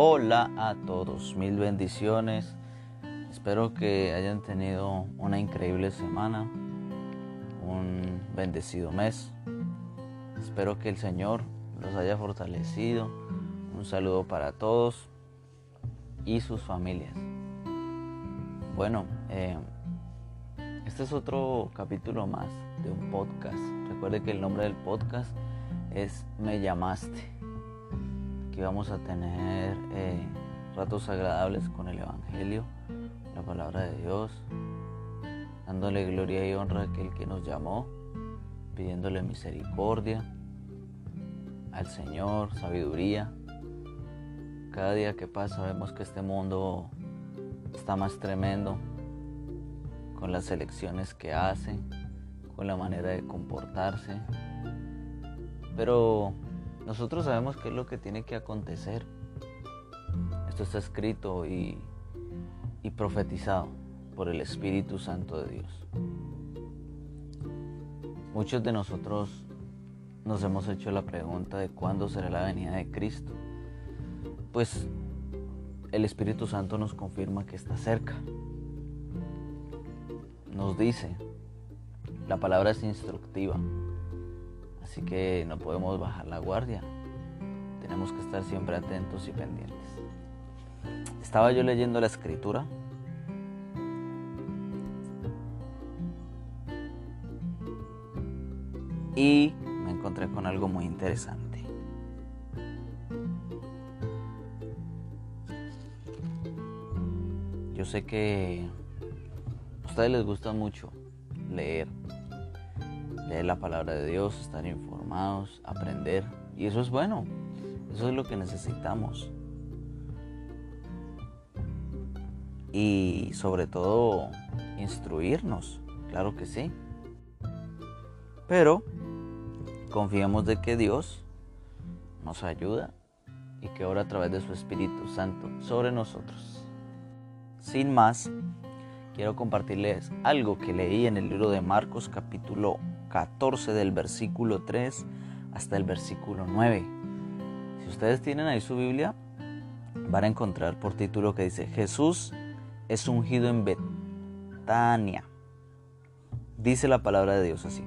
Hola a todos, mil bendiciones. Espero que hayan tenido una increíble semana, un bendecido mes. Espero que el Señor los haya fortalecido. Un saludo para todos y sus familias. Bueno, eh, este es otro capítulo más de un podcast. Recuerde que el nombre del podcast es Me llamaste. Vamos a tener eh, ratos agradables con el Evangelio, la palabra de Dios, dándole gloria y honra a aquel que nos llamó, pidiéndole misericordia al Señor, sabiduría. Cada día que pasa vemos que este mundo está más tremendo con las elecciones que hace, con la manera de comportarse. Pero nosotros sabemos qué es lo que tiene que acontecer. Esto está escrito y, y profetizado por el Espíritu Santo de Dios. Muchos de nosotros nos hemos hecho la pregunta de cuándo será la venida de Cristo. Pues el Espíritu Santo nos confirma que está cerca nos dice. La palabra es instructiva. Así que no podemos bajar la guardia. Tenemos que estar siempre atentos y pendientes. Estaba yo leyendo la escritura. Y me encontré con algo muy interesante. Yo sé que ustedes les gusta mucho leer, leer la palabra de Dios, estar informados, aprender. Y eso es bueno, eso es lo que necesitamos. Y sobre todo, instruirnos, claro que sí. Pero confiemos de que Dios nos ayuda y que ora a través de su Espíritu Santo sobre nosotros. Sin más, quiero compartirles algo que leí en el libro de Marcos capítulo 14 del versículo 3 hasta el versículo 9. Si ustedes tienen ahí su Biblia, van a encontrar por título que dice Jesús es ungido en Betania. Dice la palabra de Dios así.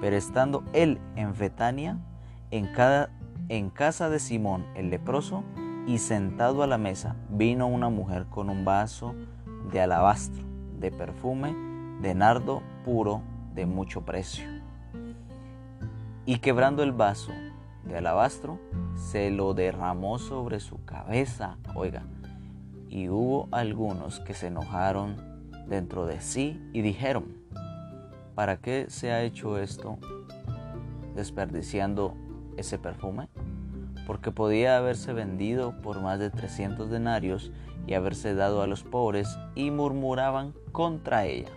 Pero estando él en Betania, en, cada, en casa de Simón el leproso, y sentado a la mesa, vino una mujer con un vaso de alabastro de perfume de nardo puro de mucho precio. Y quebrando el vaso de alabastro, se lo derramó sobre su cabeza. Oiga, y hubo algunos que se enojaron dentro de sí y dijeron, ¿para qué se ha hecho esto desperdiciando ese perfume? Porque podía haberse vendido por más de 300 denarios y haberse dado a los pobres y murmuraban contra ella.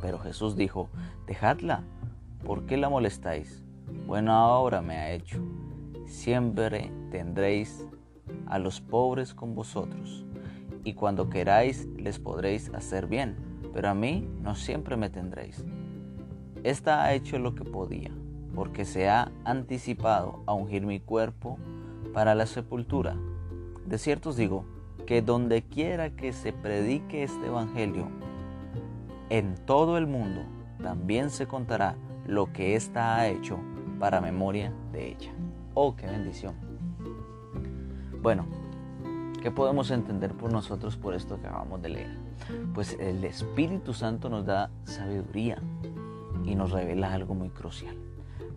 Pero Jesús dijo, dejadla, ¿por qué la molestáis? Buena obra me ha hecho. Siempre tendréis a los pobres con vosotros, y cuando queráis les podréis hacer bien, pero a mí no siempre me tendréis. Esta ha hecho lo que podía, porque se ha anticipado a ungir mi cuerpo para la sepultura. De cierto os digo, que donde quiera que se predique este Evangelio, en todo el mundo también se contará lo que ésta ha hecho para memoria de ella. Oh, qué bendición. Bueno, ¿qué podemos entender por nosotros por esto que acabamos de leer? Pues el Espíritu Santo nos da sabiduría y nos revela algo muy crucial.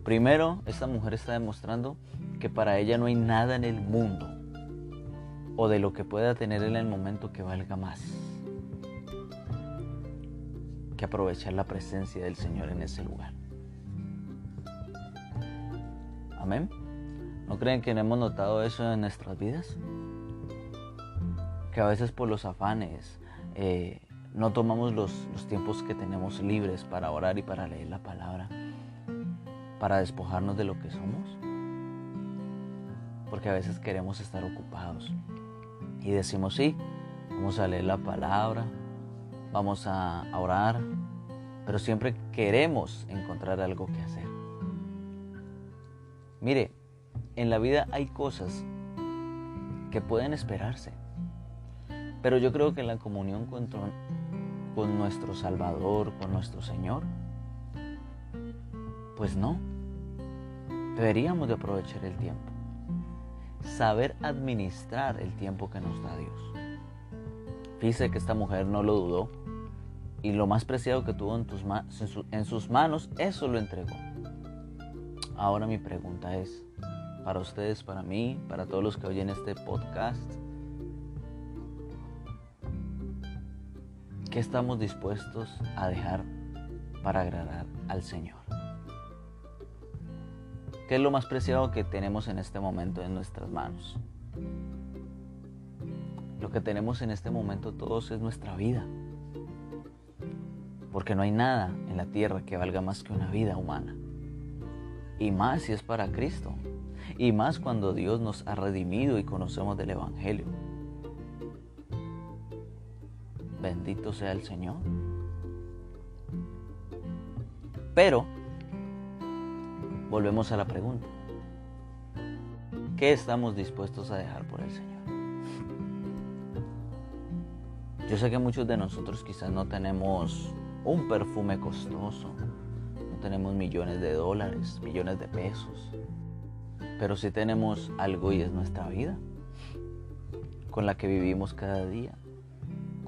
Primero, esta mujer está demostrando que para ella no hay nada en el mundo o de lo que pueda tener en el momento que valga más que aprovechar la presencia del Señor en ese lugar. Amén. ¿No creen que hemos notado eso en nuestras vidas? Que a veces por los afanes eh, no tomamos los, los tiempos que tenemos libres para orar y para leer la palabra, para despojarnos de lo que somos. Porque a veces queremos estar ocupados y decimos, sí, vamos a leer la palabra, vamos a orar, pero siempre queremos encontrar algo que hacer. Mire, en la vida hay cosas que pueden esperarse. Pero yo creo que la comunión con, nuestro Salvador, con nuestro Señor, pues no. Deberíamos de aprovechar el tiempo. Saber administrar el tiempo que nos da Dios. Fíjese que esta mujer no lo dudó y lo más preciado que tuvo en sus manos, eso lo entregó. Ahora mi pregunta es, para ustedes, para mí, para todos los que oyen este podcast, ¿qué estamos dispuestos a dejar para agradar al Señor? ¿Qué es lo más preciado que tenemos en este momento en nuestras manos? Lo que tenemos en este momento todos es nuestra vida. Porque no hay nada en la tierra que valga más que una vida humana. Y más si es para Cristo. Y más cuando Dios nos ha redimido y conocemos del Evangelio. Bendito sea el Señor. Pero, volvemos a la pregunta. ¿Qué estamos dispuestos a dejar por el Señor? Yo sé que muchos de nosotros quizás no tenemos un perfume costoso, tenemos millones de dólares, millones de pesos, pero sí tenemos algo y es nuestra vida, con la que vivimos cada día,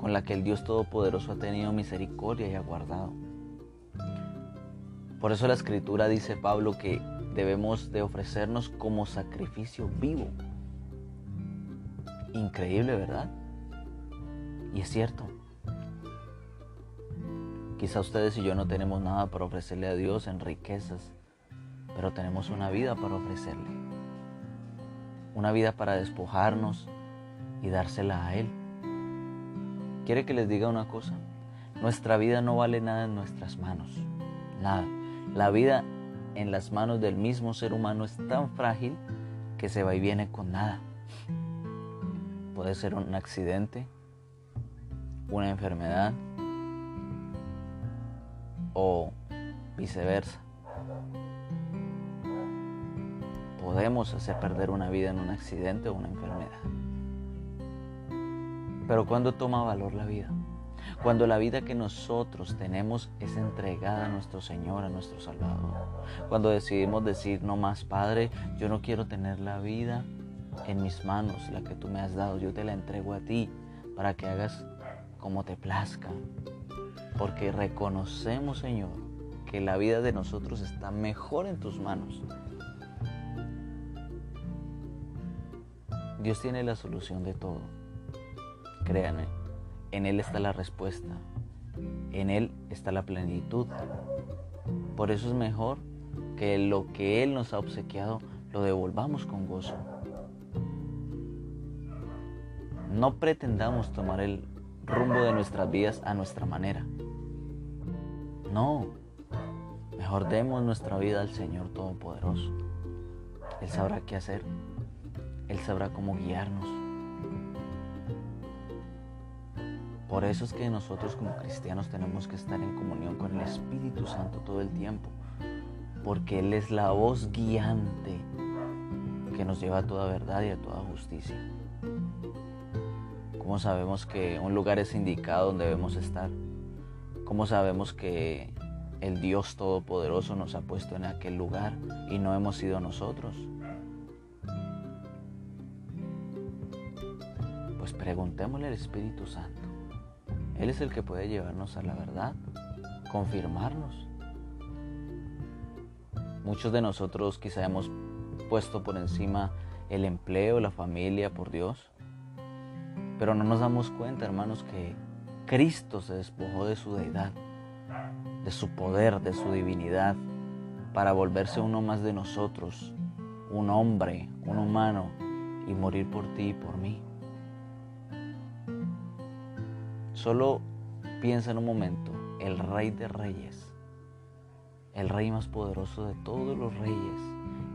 con la que el Dios Todopoderoso ha tenido misericordia y ha guardado. Por eso la escritura dice Pablo que debemos de ofrecernos como sacrificio vivo. Increíble, ¿verdad? Y es cierto. Quizá ustedes y yo no tenemos nada para ofrecerle a Dios en riquezas, pero tenemos una vida para ofrecerle. Una vida para despojarnos y dársela a Él. ¿Quiere que les diga una cosa? Nuestra vida no vale nada en nuestras manos. Nada. La vida en las manos del mismo ser humano es tan frágil que se va y viene con nada. Puede ser un accidente, una enfermedad o viceversa. Podemos hacer perder una vida en un accidente o una enfermedad. Pero cuando toma valor la vida? Cuando la vida que nosotros tenemos es entregada a nuestro Señor, a nuestro Salvador. Cuando decidimos decir, no más Padre, yo no quiero tener la vida en mis manos, la que tú me has dado, yo te la entrego a ti para que hagas como te plazca. Porque reconocemos, Señor, que la vida de nosotros está mejor en tus manos. Dios tiene la solución de todo. Créanme, en Él está la respuesta. En Él está la plenitud. Por eso es mejor que lo que Él nos ha obsequiado lo devolvamos con gozo. No pretendamos tomar el rumbo de nuestras vidas a nuestra manera. No, mejor demos nuestra vida al Señor Todopoderoso. Él sabrá qué hacer. Él sabrá cómo guiarnos. Por eso es que nosotros como cristianos tenemos que estar en comunión con el Espíritu Santo todo el tiempo. Porque Él es la voz guiante que nos lleva a toda verdad y a toda justicia. ¿Cómo sabemos que un lugar es indicado donde debemos estar? ¿Cómo sabemos que el Dios Todopoderoso nos ha puesto en aquel lugar y no hemos sido nosotros? Pues preguntémosle al Espíritu Santo. Él es el que puede llevarnos a la verdad, confirmarnos. Muchos de nosotros quizá hemos puesto por encima el empleo, la familia por Dios. Pero no nos damos cuenta, hermanos, que Cristo se despojó de su deidad, de su poder, de su divinidad, para volverse uno más de nosotros, un hombre, un humano, y morir por ti y por mí. Solo piensa en un momento, el rey de reyes, el rey más poderoso de todos los reyes,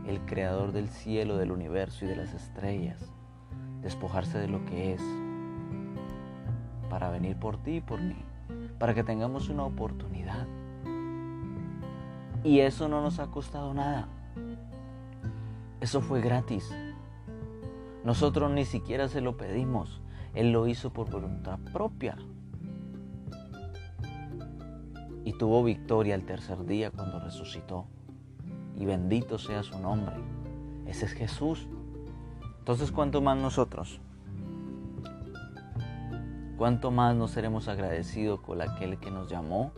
el creador del cielo, del universo y de las estrellas, despojarse de lo que es, para venir por ti y por mí, para que tengamos una oportunidad. Y eso no nos ha costado nada. Eso fue gratis. Nosotros ni siquiera se lo pedimos. Él lo hizo por voluntad propia. Y tuvo victoria el tercer día cuando resucitó. Y bendito sea su nombre. Ese es Jesús. Entonces, ¿cuánto más nosotros? ¿Cuánto más nos seremos agradecidos con aquel que nos llamó,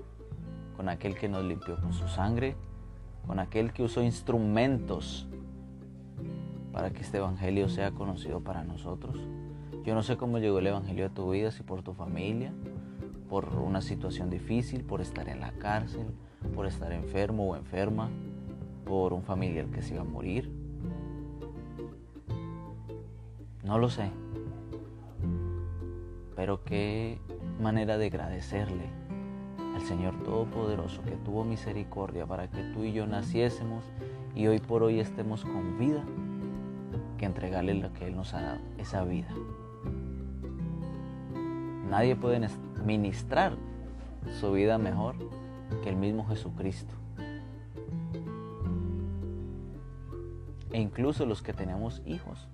con aquel que nos limpió con su sangre, con aquel que usó instrumentos para que este Evangelio sea conocido para nosotros? Yo no sé cómo llegó el Evangelio a tu vida, si por tu familia, por una situación difícil, por estar en la cárcel, por estar enfermo o enferma, por un familiar que se iba a morir. No lo sé. Pero qué manera de agradecerle al Señor Todopoderoso que tuvo misericordia para que tú y yo naciésemos y hoy por hoy estemos con vida, que entregarle lo que Él nos ha dado, esa vida. Nadie puede ministrar su vida mejor que el mismo Jesucristo. E incluso los que tenemos hijos.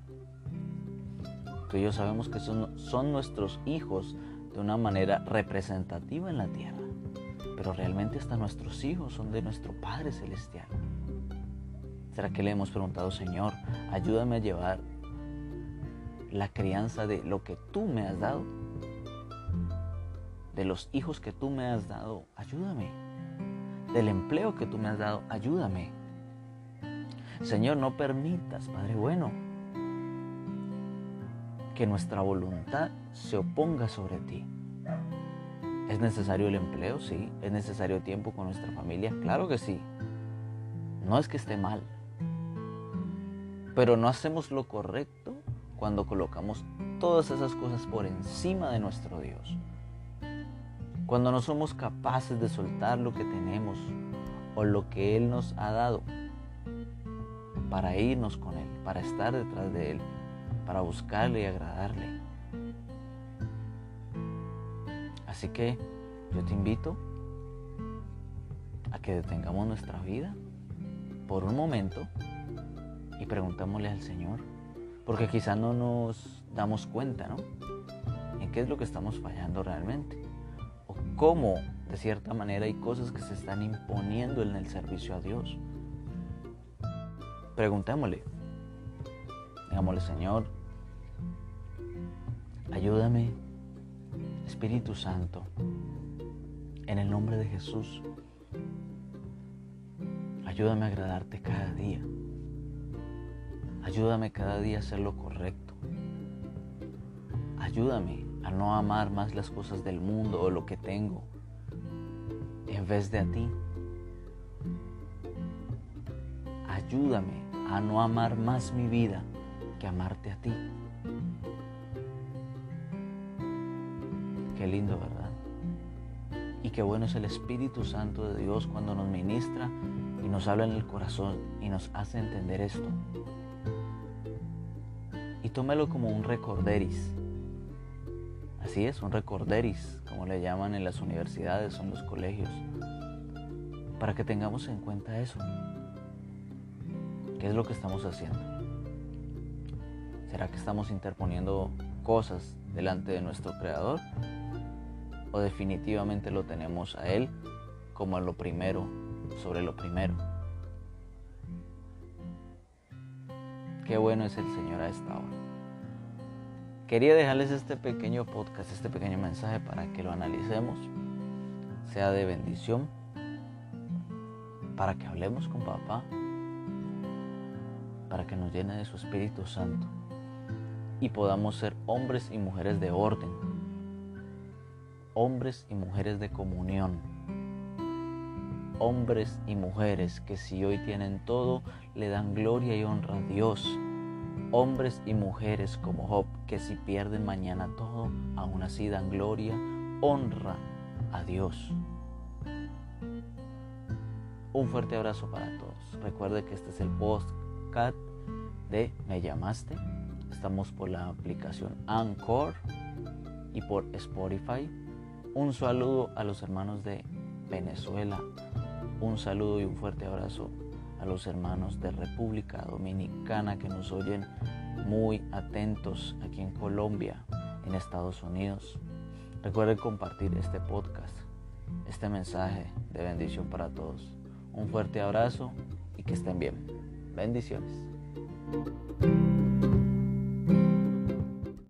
Tú y yo sabemos que son, son nuestros hijos de una manera representativa en la tierra. Pero realmente hasta nuestros hijos son de nuestro Padre Celestial. ¿Será que le hemos preguntado, Señor, ayúdame a llevar la crianza de lo que tú me has dado? De los hijos que tú me has dado, ayúdame. Del empleo que tú me has dado, ayúdame. Señor, no permitas, Padre bueno, que nuestra voluntad se oponga sobre ti. ¿Es necesario el empleo? Sí. ¿Es necesario tiempo con nuestra familia? Claro que sí. No es que esté mal. Pero no hacemos lo correcto cuando colocamos todas esas cosas por encima de nuestro Dios. Cuando no somos capaces de soltar lo que tenemos o lo que Él nos ha dado para irnos con Él, para estar detrás de Él, para buscarle y agradarle. Así que yo te invito a que detengamos nuestra vida por un momento y preguntémosle al Señor, porque quizá no nos damos cuenta, ¿no? En qué es lo que estamos fallando realmente, o cómo de cierta manera hay cosas que se están imponiendo en el servicio a Dios. Preguntémosle, digámosle, Señor, Ayúdame, Espíritu Santo, en el nombre de Jesús. Ayúdame a agradarte cada día. Ayúdame cada día a hacer lo correcto. Ayúdame a no amar más las cosas del mundo o lo que tengo en vez de a ti. Ayúdame a no amar más mi vida que amarte a ti. Qué lindo, ¿verdad? Y qué bueno es el Espíritu Santo de Dios cuando nos ministra y nos habla en el corazón y nos hace entender esto. Y tómelo como un recorderis. Así es, un recorderis, como le llaman en las universidades o en los colegios. Para que tengamos en cuenta eso. ¿Qué es lo que estamos haciendo? ¿Será que estamos interponiendo cosas delante de nuestro Creador? Definitivamente lo tenemos a Él como lo primero sobre lo primero. Qué bueno es el Señor a esta hora. Quería dejarles este pequeño podcast, este pequeño mensaje para que lo analicemos, sea de bendición, para que hablemos con papá, para que nos llene de su Espíritu Santo y podamos ser hombres y mujeres de orden, hombres y mujeres de comunión. Hombres y mujeres que si hoy tienen todo, le dan gloria y honra a Dios. Hombres y mujeres como Job que si pierden mañana todo, aún así dan gloria, honra a Dios. Un fuerte abrazo para todos. Recuerde que este es el podcast de Me llamaste. Estamos por la aplicación Anchor y por Spotify. Un saludo a los hermanos de Venezuela. Un saludo y un fuerte abrazo a los hermanos de República Dominicana que nos oyen muy atentos aquí en Colombia, en Estados Unidos. Recuerden compartir este podcast, este mensaje de bendición para todos. Un fuerte abrazo y que estén bien. Bendiciones.